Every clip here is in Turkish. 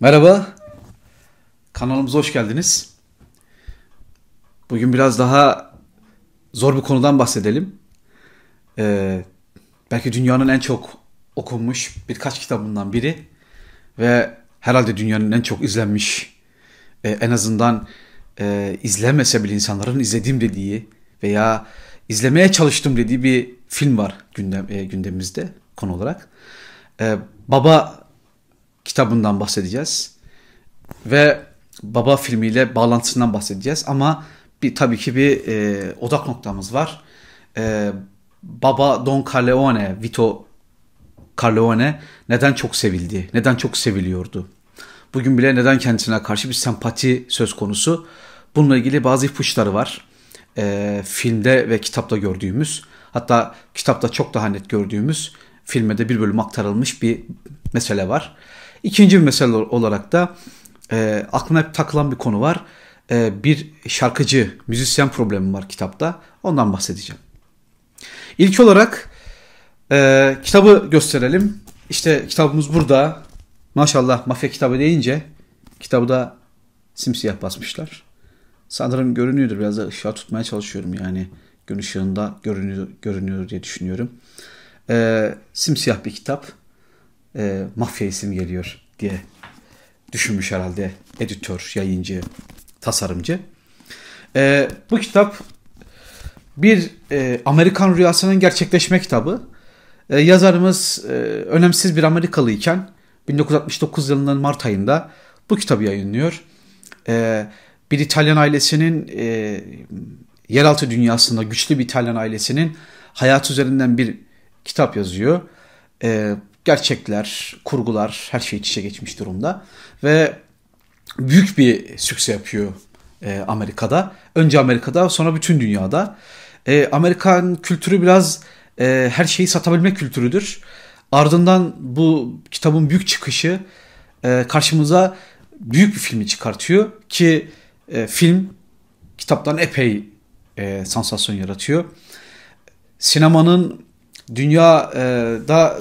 Merhaba, kanalımıza hoş geldiniz. Bugün biraz daha zor bir konudan bahsedelim. Ee, belki dünyanın en çok okunmuş birkaç kitabından biri ve herhalde dünyanın en çok izlenmiş, e, en azından e, izlemese bile insanların izlediğim dediği veya izlemeye çalıştım dediği bir film var gündem, e, gündemimizde konu olarak. E, Baba kitabından bahsedeceğiz. Ve Baba filmiyle bağlantısından bahsedeceğiz. Ama bir tabii ki bir e, odak noktamız var. E, Baba Don Corleone, Vito Corleone neden çok sevildi? Neden çok seviliyordu? Bugün bile neden kendisine karşı bir sempati söz konusu? Bununla ilgili bazı ipuçları var. E, filmde ve kitapta gördüğümüz, hatta kitapta çok daha net gördüğümüz, filme de bir bölüm aktarılmış bir mesele var. İkinci bir mesele olarak da e, aklıma hep takılan bir konu var. E, bir şarkıcı, müzisyen problemi var kitapta. Ondan bahsedeceğim. İlk olarak e, kitabı gösterelim. İşte kitabımız burada. Maşallah mafya kitabı deyince kitabı da simsiyah basmışlar. Sanırım görünüyordur. Biraz da ışığa tutmaya çalışıyorum yani. Gün ışığında görünüyor, görünüyor diye düşünüyorum. E, simsiyah bir kitap e, mafya isim geliyor diye düşünmüş herhalde editör, yayıncı, tasarımcı. E, bu kitap bir e, Amerikan rüyasının gerçekleşme kitabı. E, yazarımız e, önemsiz bir Amerikalı iken 1969 yılının Mart ayında bu kitabı yayınlıyor. E, bir İtalyan ailesinin e, yeraltı dünyasında güçlü bir İtalyan ailesinin hayat üzerinden bir kitap yazıyor. E, gerçekler, kurgular her şey iç içe geçmiş durumda. Ve büyük bir sükse yapıyor e, Amerika'da. Önce Amerika'da sonra bütün dünyada. E, Amerikan kültürü biraz e, her şeyi satabilme kültürüdür. Ardından bu kitabın büyük çıkışı e, karşımıza büyük bir filmi çıkartıyor ki e, film kitaptan epey e, sansasyon yaratıyor. Sinemanın dünyada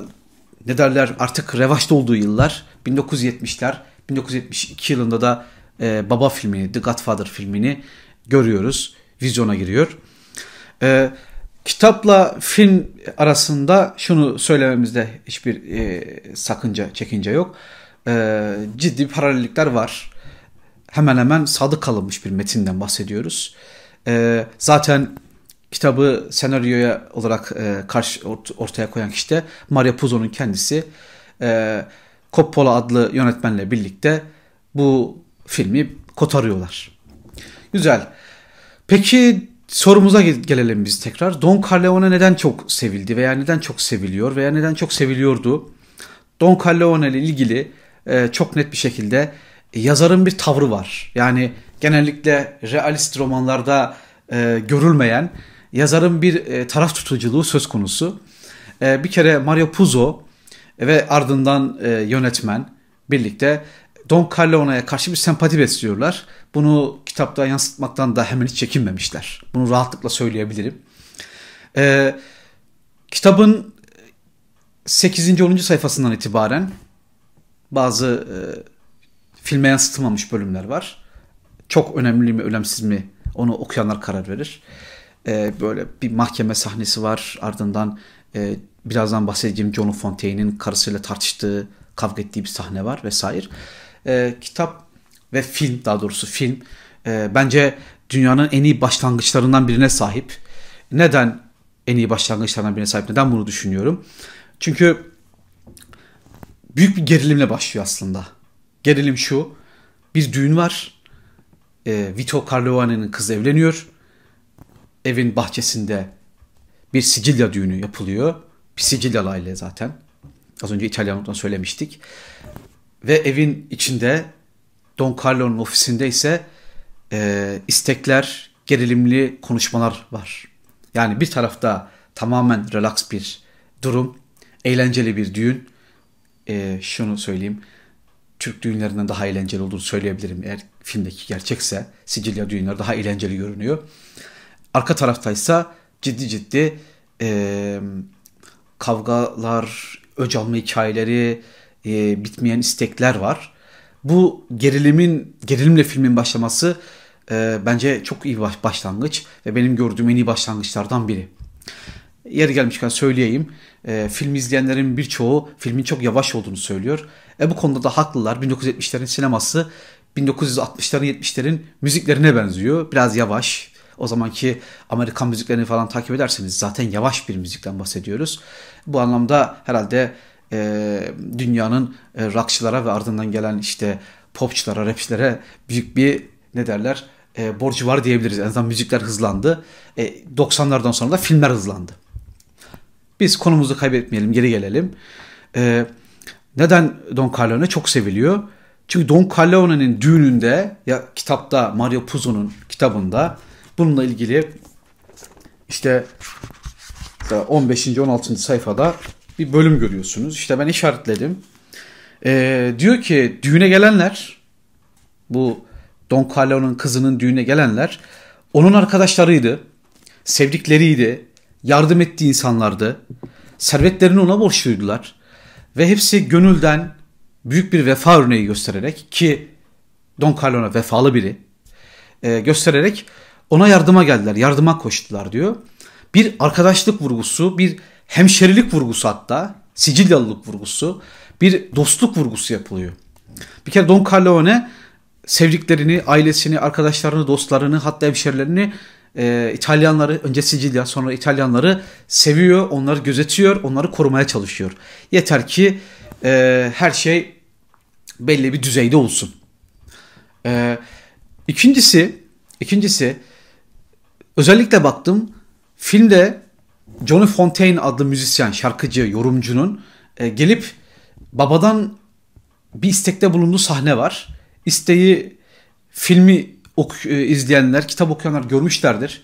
ne derler artık revaçta olduğu yıllar 1970'ler 1972 yılında da e, Baba filmini The Godfather filmini görüyoruz. Vizyona giriyor. E, kitapla film arasında şunu söylememizde hiçbir e, sakınca çekince yok. E, ciddi paralellikler var. Hemen hemen sadık kalınmış bir metinden bahsediyoruz. E, zaten kitabı senaryoya olarak e, karşı ortaya koyan kişi de Mario Puzo'nun kendisi. E, Coppola adlı yönetmenle birlikte bu filmi kotarıyorlar. Güzel. Peki sorumuza gelelim biz tekrar. Don Corleone neden çok sevildi veya neden çok seviliyor veya neden çok seviliyordu? Don Corleone ile ilgili e, çok net bir şekilde yazarın bir tavrı var. Yani genellikle realist romanlarda e, görülmeyen yazarın bir e, taraf tutuculuğu söz konusu. E, bir kere Mario Puzo ve ardından e, yönetmen birlikte Don Corleone'ye karşı bir sempati besliyorlar. Bunu kitapta yansıtmaktan da hemen hiç çekinmemişler. Bunu rahatlıkla söyleyebilirim. E, kitabın 8. 10. sayfasından itibaren bazı e, filme yansıtılmamış bölümler var. Çok önemli mi önemsiz mi onu okuyanlar karar verir e, böyle bir mahkeme sahnesi var. Ardından e, birazdan bahsedeceğim John Fontaine'in karısıyla tartıştığı, kavga ettiği bir sahne var vesaire. E, kitap ve film daha doğrusu film e, bence dünyanın en iyi başlangıçlarından birine sahip. Neden en iyi başlangıçlarından birine sahip? Neden bunu düşünüyorum? Çünkü büyük bir gerilimle başlıyor aslında. Gerilim şu. Bir düğün var. E, Vito Corleone'nin kızı evleniyor evin bahçesinde bir Sicilya düğünü yapılıyor. Bir Sicilyalı aile zaten. Az önce İtalyanlıktan söylemiştik. Ve evin içinde Don Carlo'nun ofisinde ise e, istekler, gerilimli konuşmalar var. Yani bir tarafta tamamen relax bir durum, eğlenceli bir düğün. E, şunu söyleyeyim, Türk düğünlerinden daha eğlenceli olduğunu söyleyebilirim. Eğer filmdeki gerçekse Sicilya düğünleri daha eğlenceli görünüyor. Arka taraftaysa ciddi ciddi e, kavgalar, öc alma hikayeleri, e, bitmeyen istekler var. bu gerilimin gerilimle filmin başlaması e, bence çok iyi baş, başlangıç ve benim gördüğüm en iyi başlangıçlardan biri. Yeri gelmişken söyleyeyim. E, film izleyenlerin birçoğu filmin çok yavaş olduğunu söylüyor. E, bu konuda da haklılar. 1970'lerin sineması 1960'ların 70'lerin müziklerine benziyor. Biraz yavaş. O zamanki Amerikan müziklerini falan takip ederseniz zaten yavaş bir müzikten bahsediyoruz. Bu anlamda herhalde e, dünyanın e, rockçılara ve ardından gelen işte popçulara, rapçilere büyük bir ne derler e, borcu var diyebiliriz. En azından müzikler hızlandı. E, 90'lardan sonra da filmler hızlandı. Biz konumuzu kaybetmeyelim, geri gelelim. E, neden Don Corleone çok seviliyor? Çünkü Don Corleone'nin düğününde ya kitapta Mario Puzo'nun kitabında bununla ilgili işte 15. 16. sayfada bir bölüm görüyorsunuz. İşte ben işaretledim. Ee, diyor ki düğüne gelenler bu Don Carlo'nun kızının düğüne gelenler onun arkadaşlarıydı. Sevdikleriydi. Yardım ettiği insanlardı. Servetlerini ona borçluydular. Ve hepsi gönülden büyük bir vefa örneği göstererek ki Don Carlo'na vefalı biri e, göstererek ona yardıma geldiler. Yardıma koştular diyor. Bir arkadaşlık vurgusu, bir hemşerilik vurgusu hatta, Sicilyalılık vurgusu, bir dostluk vurgusu yapılıyor. Bir kere Don Corleone sevdiklerini, ailesini, arkadaşlarını, dostlarını, hatta hemşerilerini e, İtalyanları, önce Sicilya sonra İtalyanları seviyor, onları gözetiyor, onları korumaya çalışıyor. Yeter ki e, her şey belli bir düzeyde olsun. E, ikincisi, ikincisi özellikle baktım filmde Johnny Fontaine adlı müzisyen, şarkıcı, yorumcunun e, gelip babadan bir istekte bulunduğu sahne var. İsteği filmi ok, e, izleyenler, kitap okuyanlar görmüşlerdir.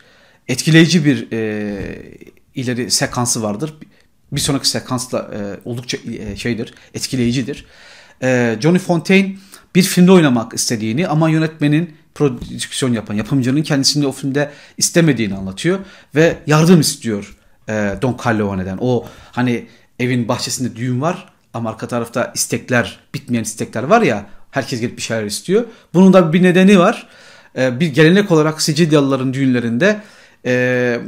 Etkileyici bir e, ileri sekansı vardır. Bir sonraki sekansla e, oldukça e, şeydir, etkileyicidir. E, Johnny Fontaine bir filmde oynamak istediğini ama yönetmenin prodüksiyon yapan yapımcının kendisini o filmde istemediğini anlatıyor ve yardım istiyor e, Don Corleone'den. O hani evin bahçesinde düğün var ama arka tarafta istekler, bitmeyen istekler var ya herkes gelip bir şeyler istiyor. Bunun da bir nedeni var. E, bir gelenek olarak Sicilyalıların düğünlerinde e,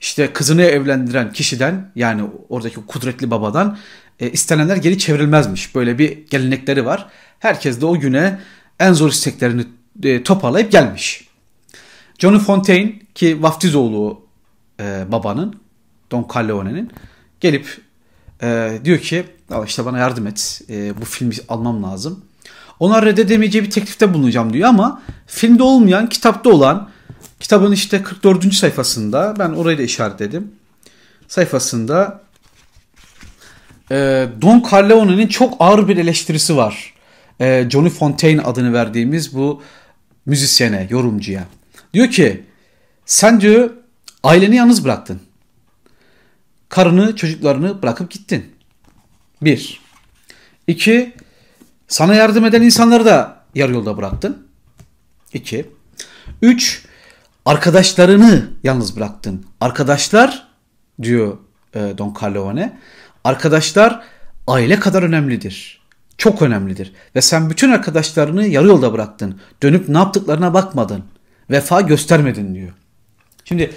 işte kızını evlendiren kişiden yani oradaki kudretli babadan e, istenenler geri çevrilmezmiş. Böyle bir gelenekleri var. Herkes de o güne en zor isteklerini e, toparlayıp gelmiş. Johnny Fontaine ki vaftiz oğlu e, babanın Don Corleone'nin gelip e, diyor ki işte bana yardım et e, bu filmi almam lazım. Ona reddedemeyeceği bir teklifte bulunacağım diyor ama filmde olmayan kitapta olan kitabın işte 44. sayfasında ben orayı da işaretledim. Sayfasında e, Don Corleone'nin çok ağır bir eleştirisi var. E, Johnny Fontaine adını verdiğimiz bu müzisyene, yorumcuya. Diyor ki sen diyor aileni yalnız bıraktın. Karını, çocuklarını bırakıp gittin. Bir. İki. Sana yardım eden insanları da yarı yolda bıraktın. İki. Üç. Arkadaşlarını yalnız bıraktın. Arkadaşlar diyor e, Don Corleone. Arkadaşlar aile kadar önemlidir. Çok önemlidir. Ve sen bütün arkadaşlarını yarı yolda bıraktın. Dönüp ne yaptıklarına bakmadın. Vefa göstermedin diyor. Şimdi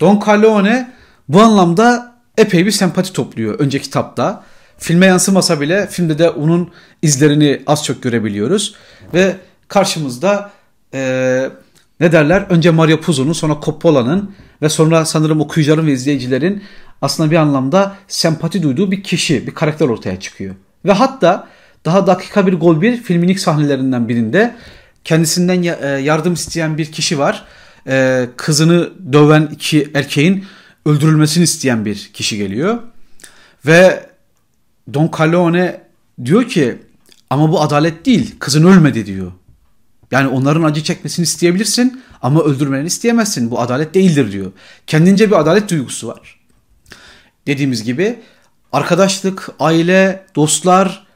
Don Corleone bu anlamda epey bir sempati topluyor önce kitapta. Filme yansımasa bile filmde de onun izlerini az çok görebiliyoruz. Ve karşımızda e, ne derler? Önce Mario Puzo'nun sonra Coppola'nın ve sonra sanırım okuyucuların ve izleyicilerin aslında bir anlamda sempati duyduğu bir kişi, bir karakter ortaya çıkıyor. Ve hatta daha dakika bir gol bir filmin ilk sahnelerinden birinde kendisinden e, yardım isteyen bir kişi var. E, kızını döven iki erkeğin öldürülmesini isteyen bir kişi geliyor. Ve Don Corleone diyor ki ama bu adalet değil kızın ölmedi diyor. Yani onların acı çekmesini isteyebilirsin ama öldürmeni isteyemezsin. Bu adalet değildir diyor. Kendince bir adalet duygusu var. Dediğimiz gibi arkadaşlık, aile, dostlar,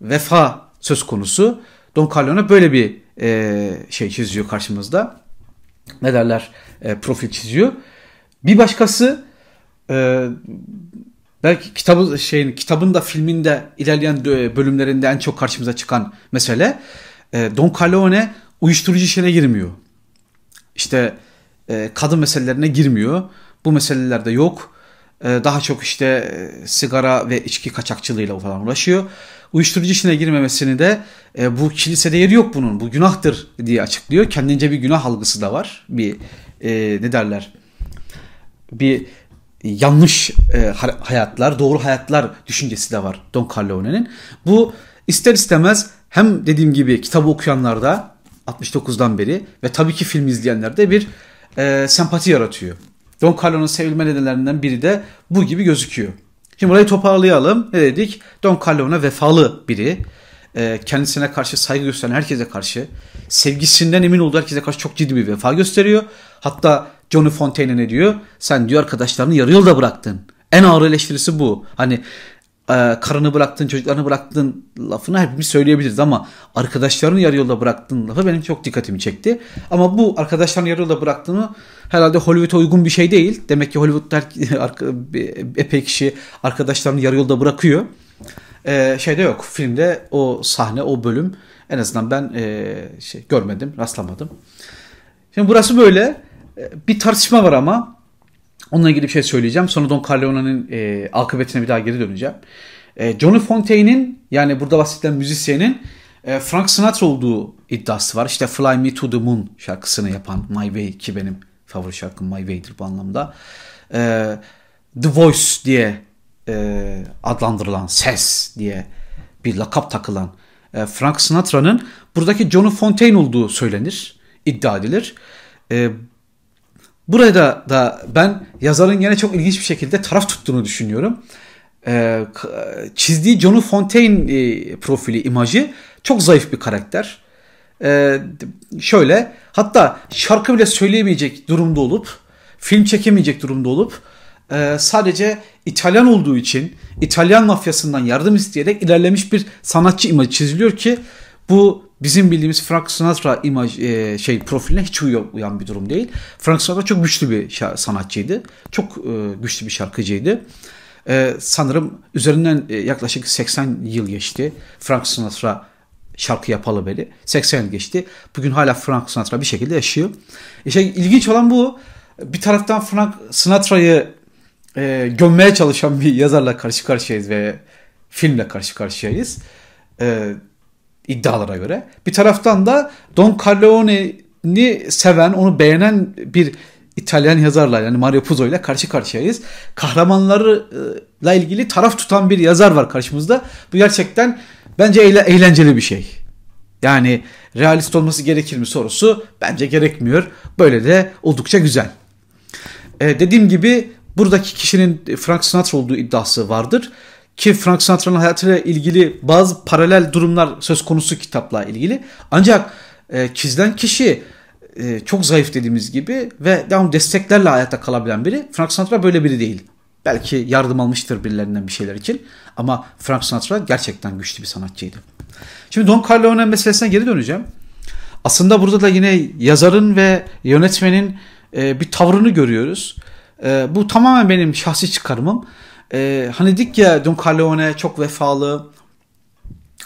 vefa söz konusu. Don Corleone böyle bir e, şey çiziyor karşımızda. Ne derler? E, profil çiziyor. Bir başkası e, belki kitabı şeyin kitabın da filmin de ilerleyen bölümlerinde en çok karşımıza çıkan mesele e, Don Corleone uyuşturucu işine girmiyor. İşte e, kadın meselelerine girmiyor. Bu meselelerde yok. E, daha çok işte e, sigara ve içki kaçakçılığıyla falan uğraşıyor. Uyuşturucu işine girmemesini de e, bu kilisede yeri yok bunun. Bu günahtır diye açıklıyor. Kendince bir günah algısı da var. Bir e, ne derler? Bir yanlış e, hayatlar, doğru hayatlar düşüncesi de var Don Corleone'nin. Bu ister istemez hem dediğim gibi kitabı okuyanlarda 69'dan beri ve tabii ki film izleyenlerde bir e, sempati yaratıyor. Don Carlo'nun sevilme nedenlerinden biri de bu gibi gözüküyor. Şimdi burayı toparlayalım. Ne dedik? Don Carlo'na vefalı biri. E, kendisine karşı saygı gösteren herkese karşı sevgisinden emin olduğu herkese karşı çok ciddi bir vefa gösteriyor. Hatta Johnny Fontaine ne diyor? Sen diyor arkadaşlarını yarı yolda bıraktın. En ağır eleştirisi bu. Hani karını bıraktın, çocuklarını bıraktın lafını hepimiz söyleyebiliriz ama arkadaşlarını yarı yolda bıraktın lafı benim çok dikkatimi çekti. Ama bu arkadaşlarını yarı yolda bıraktığını herhalde Hollywood'a uygun bir şey değil. Demek ki Hollywood'da epey kişi arkadaşlarını yarı yolda bırakıyor. Ee, şeyde yok. Filmde o sahne, o bölüm en azından ben e, şey görmedim, rastlamadım. Şimdi burası böyle. E, bir tartışma var ama Onunla ilgili bir şey söyleyeceğim. Sonra Don Corleone'nin e, akıbetine bir daha geri döneceğim. E, Johnny Fontaine'in yani burada bahsedilen müzisyenin e, Frank Sinatra olduğu iddiası var. İşte Fly Me to the Moon şarkısını yapan My Way ki benim favori şarkım My Way'dir bu anlamda. E, the Voice diye e, adlandırılan ses diye bir lakap takılan e, Frank Sinatra'nın buradaki Johnny Fontaine olduğu söylenir, iddia edilir. E, Burada da ben yazarın yine çok ilginç bir şekilde taraf tuttuğunu düşünüyorum. Ee, çizdiği John Fontaine e, profili, imajı çok zayıf bir karakter. Ee, şöyle hatta şarkı bile söyleyemeyecek durumda olup film çekemeyecek durumda olup e, sadece İtalyan olduğu için İtalyan mafyasından yardım isteyerek ilerlemiş bir sanatçı imajı çiziliyor ki bu bizim bildiğimiz Frank Sinatra imaj e, şey profiline hiç uyan bir durum değil. Frank Sinatra çok güçlü bir sanatçıydı. Çok e, güçlü bir şarkıcıydı. E, sanırım üzerinden e, yaklaşık 80 yıl geçti. Frank Sinatra şarkı yapalı beri. 80 yıl geçti. Bugün hala Frank Sinatra bir şekilde yaşıyor. E şey, ilginç olan bu. Bir taraftan Frank Sinatra'yı e, gömmeye çalışan bir yazarla karşı karşıyayız ve filmle karşı karşıyayız. E, iddialara göre. Bir taraftan da Don Corleone'ni seven, onu beğenen bir İtalyan yazarla yani Mario Puzo ile karşı karşıyayız. Kahramanlarla ilgili taraf tutan bir yazar var karşımızda. Bu gerçekten bence eğlenceli bir şey. Yani realist olması gerekir mi sorusu bence gerekmiyor. Böyle de oldukça güzel. Ee, dediğim gibi buradaki kişinin Frank Sinatra olduğu iddiası vardır. Ki Frank Sinatra'nın hayatıyla ilgili bazı paralel durumlar söz konusu kitapla ilgili. Ancak e, çizilen kişi e, çok zayıf dediğimiz gibi ve devam desteklerle hayatta kalabilen biri. Frank Sinatra böyle biri değil. Belki yardım almıştır birilerinden bir şeyler için. Ama Frank Sinatra gerçekten güçlü bir sanatçıydı. Şimdi Don Corleone meselesine geri döneceğim. Aslında burada da yine yazarın ve yönetmenin e, bir tavrını görüyoruz. E, bu tamamen benim şahsi çıkarımım e, hani dik ya Don Corleone çok vefalı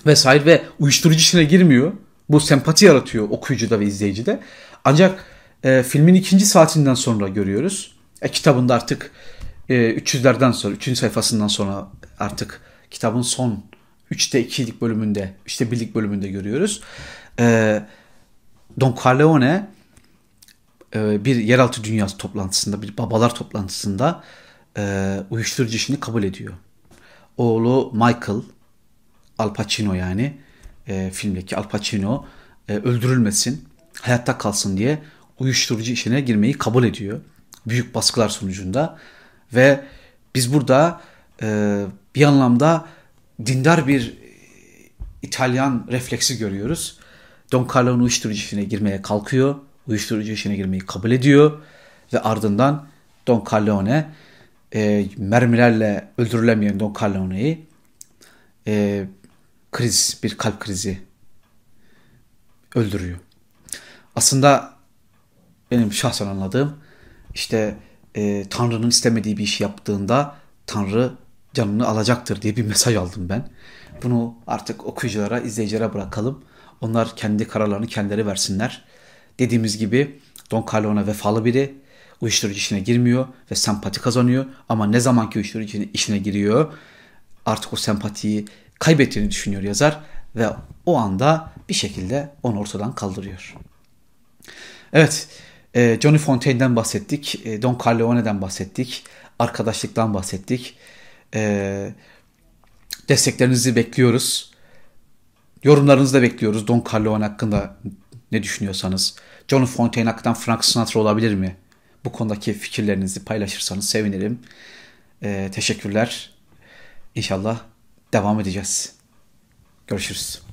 vesaire ve uyuşturucu işine girmiyor. Bu sempati yaratıyor okuyucuda ve izleyicide. Ancak e, filmin ikinci saatinden sonra görüyoruz. E, kitabında artık e, 300'lerden sonra, 3. sayfasından sonra artık kitabın son 3'te 2'lik bölümünde, 3'te 1'lik bölümünde görüyoruz. E, Don Corleone e, bir yeraltı dünyası toplantısında, bir babalar toplantısında e, uyuşturucu işini kabul ediyor. Oğlu Michael, Al Pacino yani e, filmdeki Al Pacino e, öldürülmesin, hayatta kalsın diye uyuşturucu işine girmeyi kabul ediyor. Büyük baskılar sonucunda ve biz burada e, bir anlamda dindar bir İtalyan refleksi görüyoruz. Don Carlo'nun uyuşturucu işine girmeye kalkıyor. Uyuşturucu işine girmeyi kabul ediyor. Ve ardından Don Corleone e, mermilerle öldürülemeyen Don Corleone'yi e, kriz, bir kalp krizi öldürüyor. Aslında benim şahsen anladığım işte e, Tanrı'nın istemediği bir iş yaptığında Tanrı canını alacaktır diye bir mesaj aldım ben. Bunu artık okuyuculara, izleyicilere bırakalım. Onlar kendi kararlarını kendileri versinler. Dediğimiz gibi Don Corleone vefalı biri. Uyuşturucu işine girmiyor ve sempati kazanıyor. Ama ne zamanki uyuşturucu işine giriyor artık o sempatiyi kaybettiğini düşünüyor yazar ve o anda bir şekilde onu ortadan kaldırıyor. Evet, e, Johnny Fontaine'den bahsettik, e, Don Corleone'den bahsettik, arkadaşlıktan bahsettik. E, desteklerinizi bekliyoruz. Yorumlarınızı da bekliyoruz. Don Corleone hakkında ne düşünüyorsanız. John Fontaine hakkında Frank Sinatra olabilir mi? Bu konudaki fikirlerinizi paylaşırsanız sevinirim. Ee, teşekkürler. İnşallah devam edeceğiz. Görüşürüz.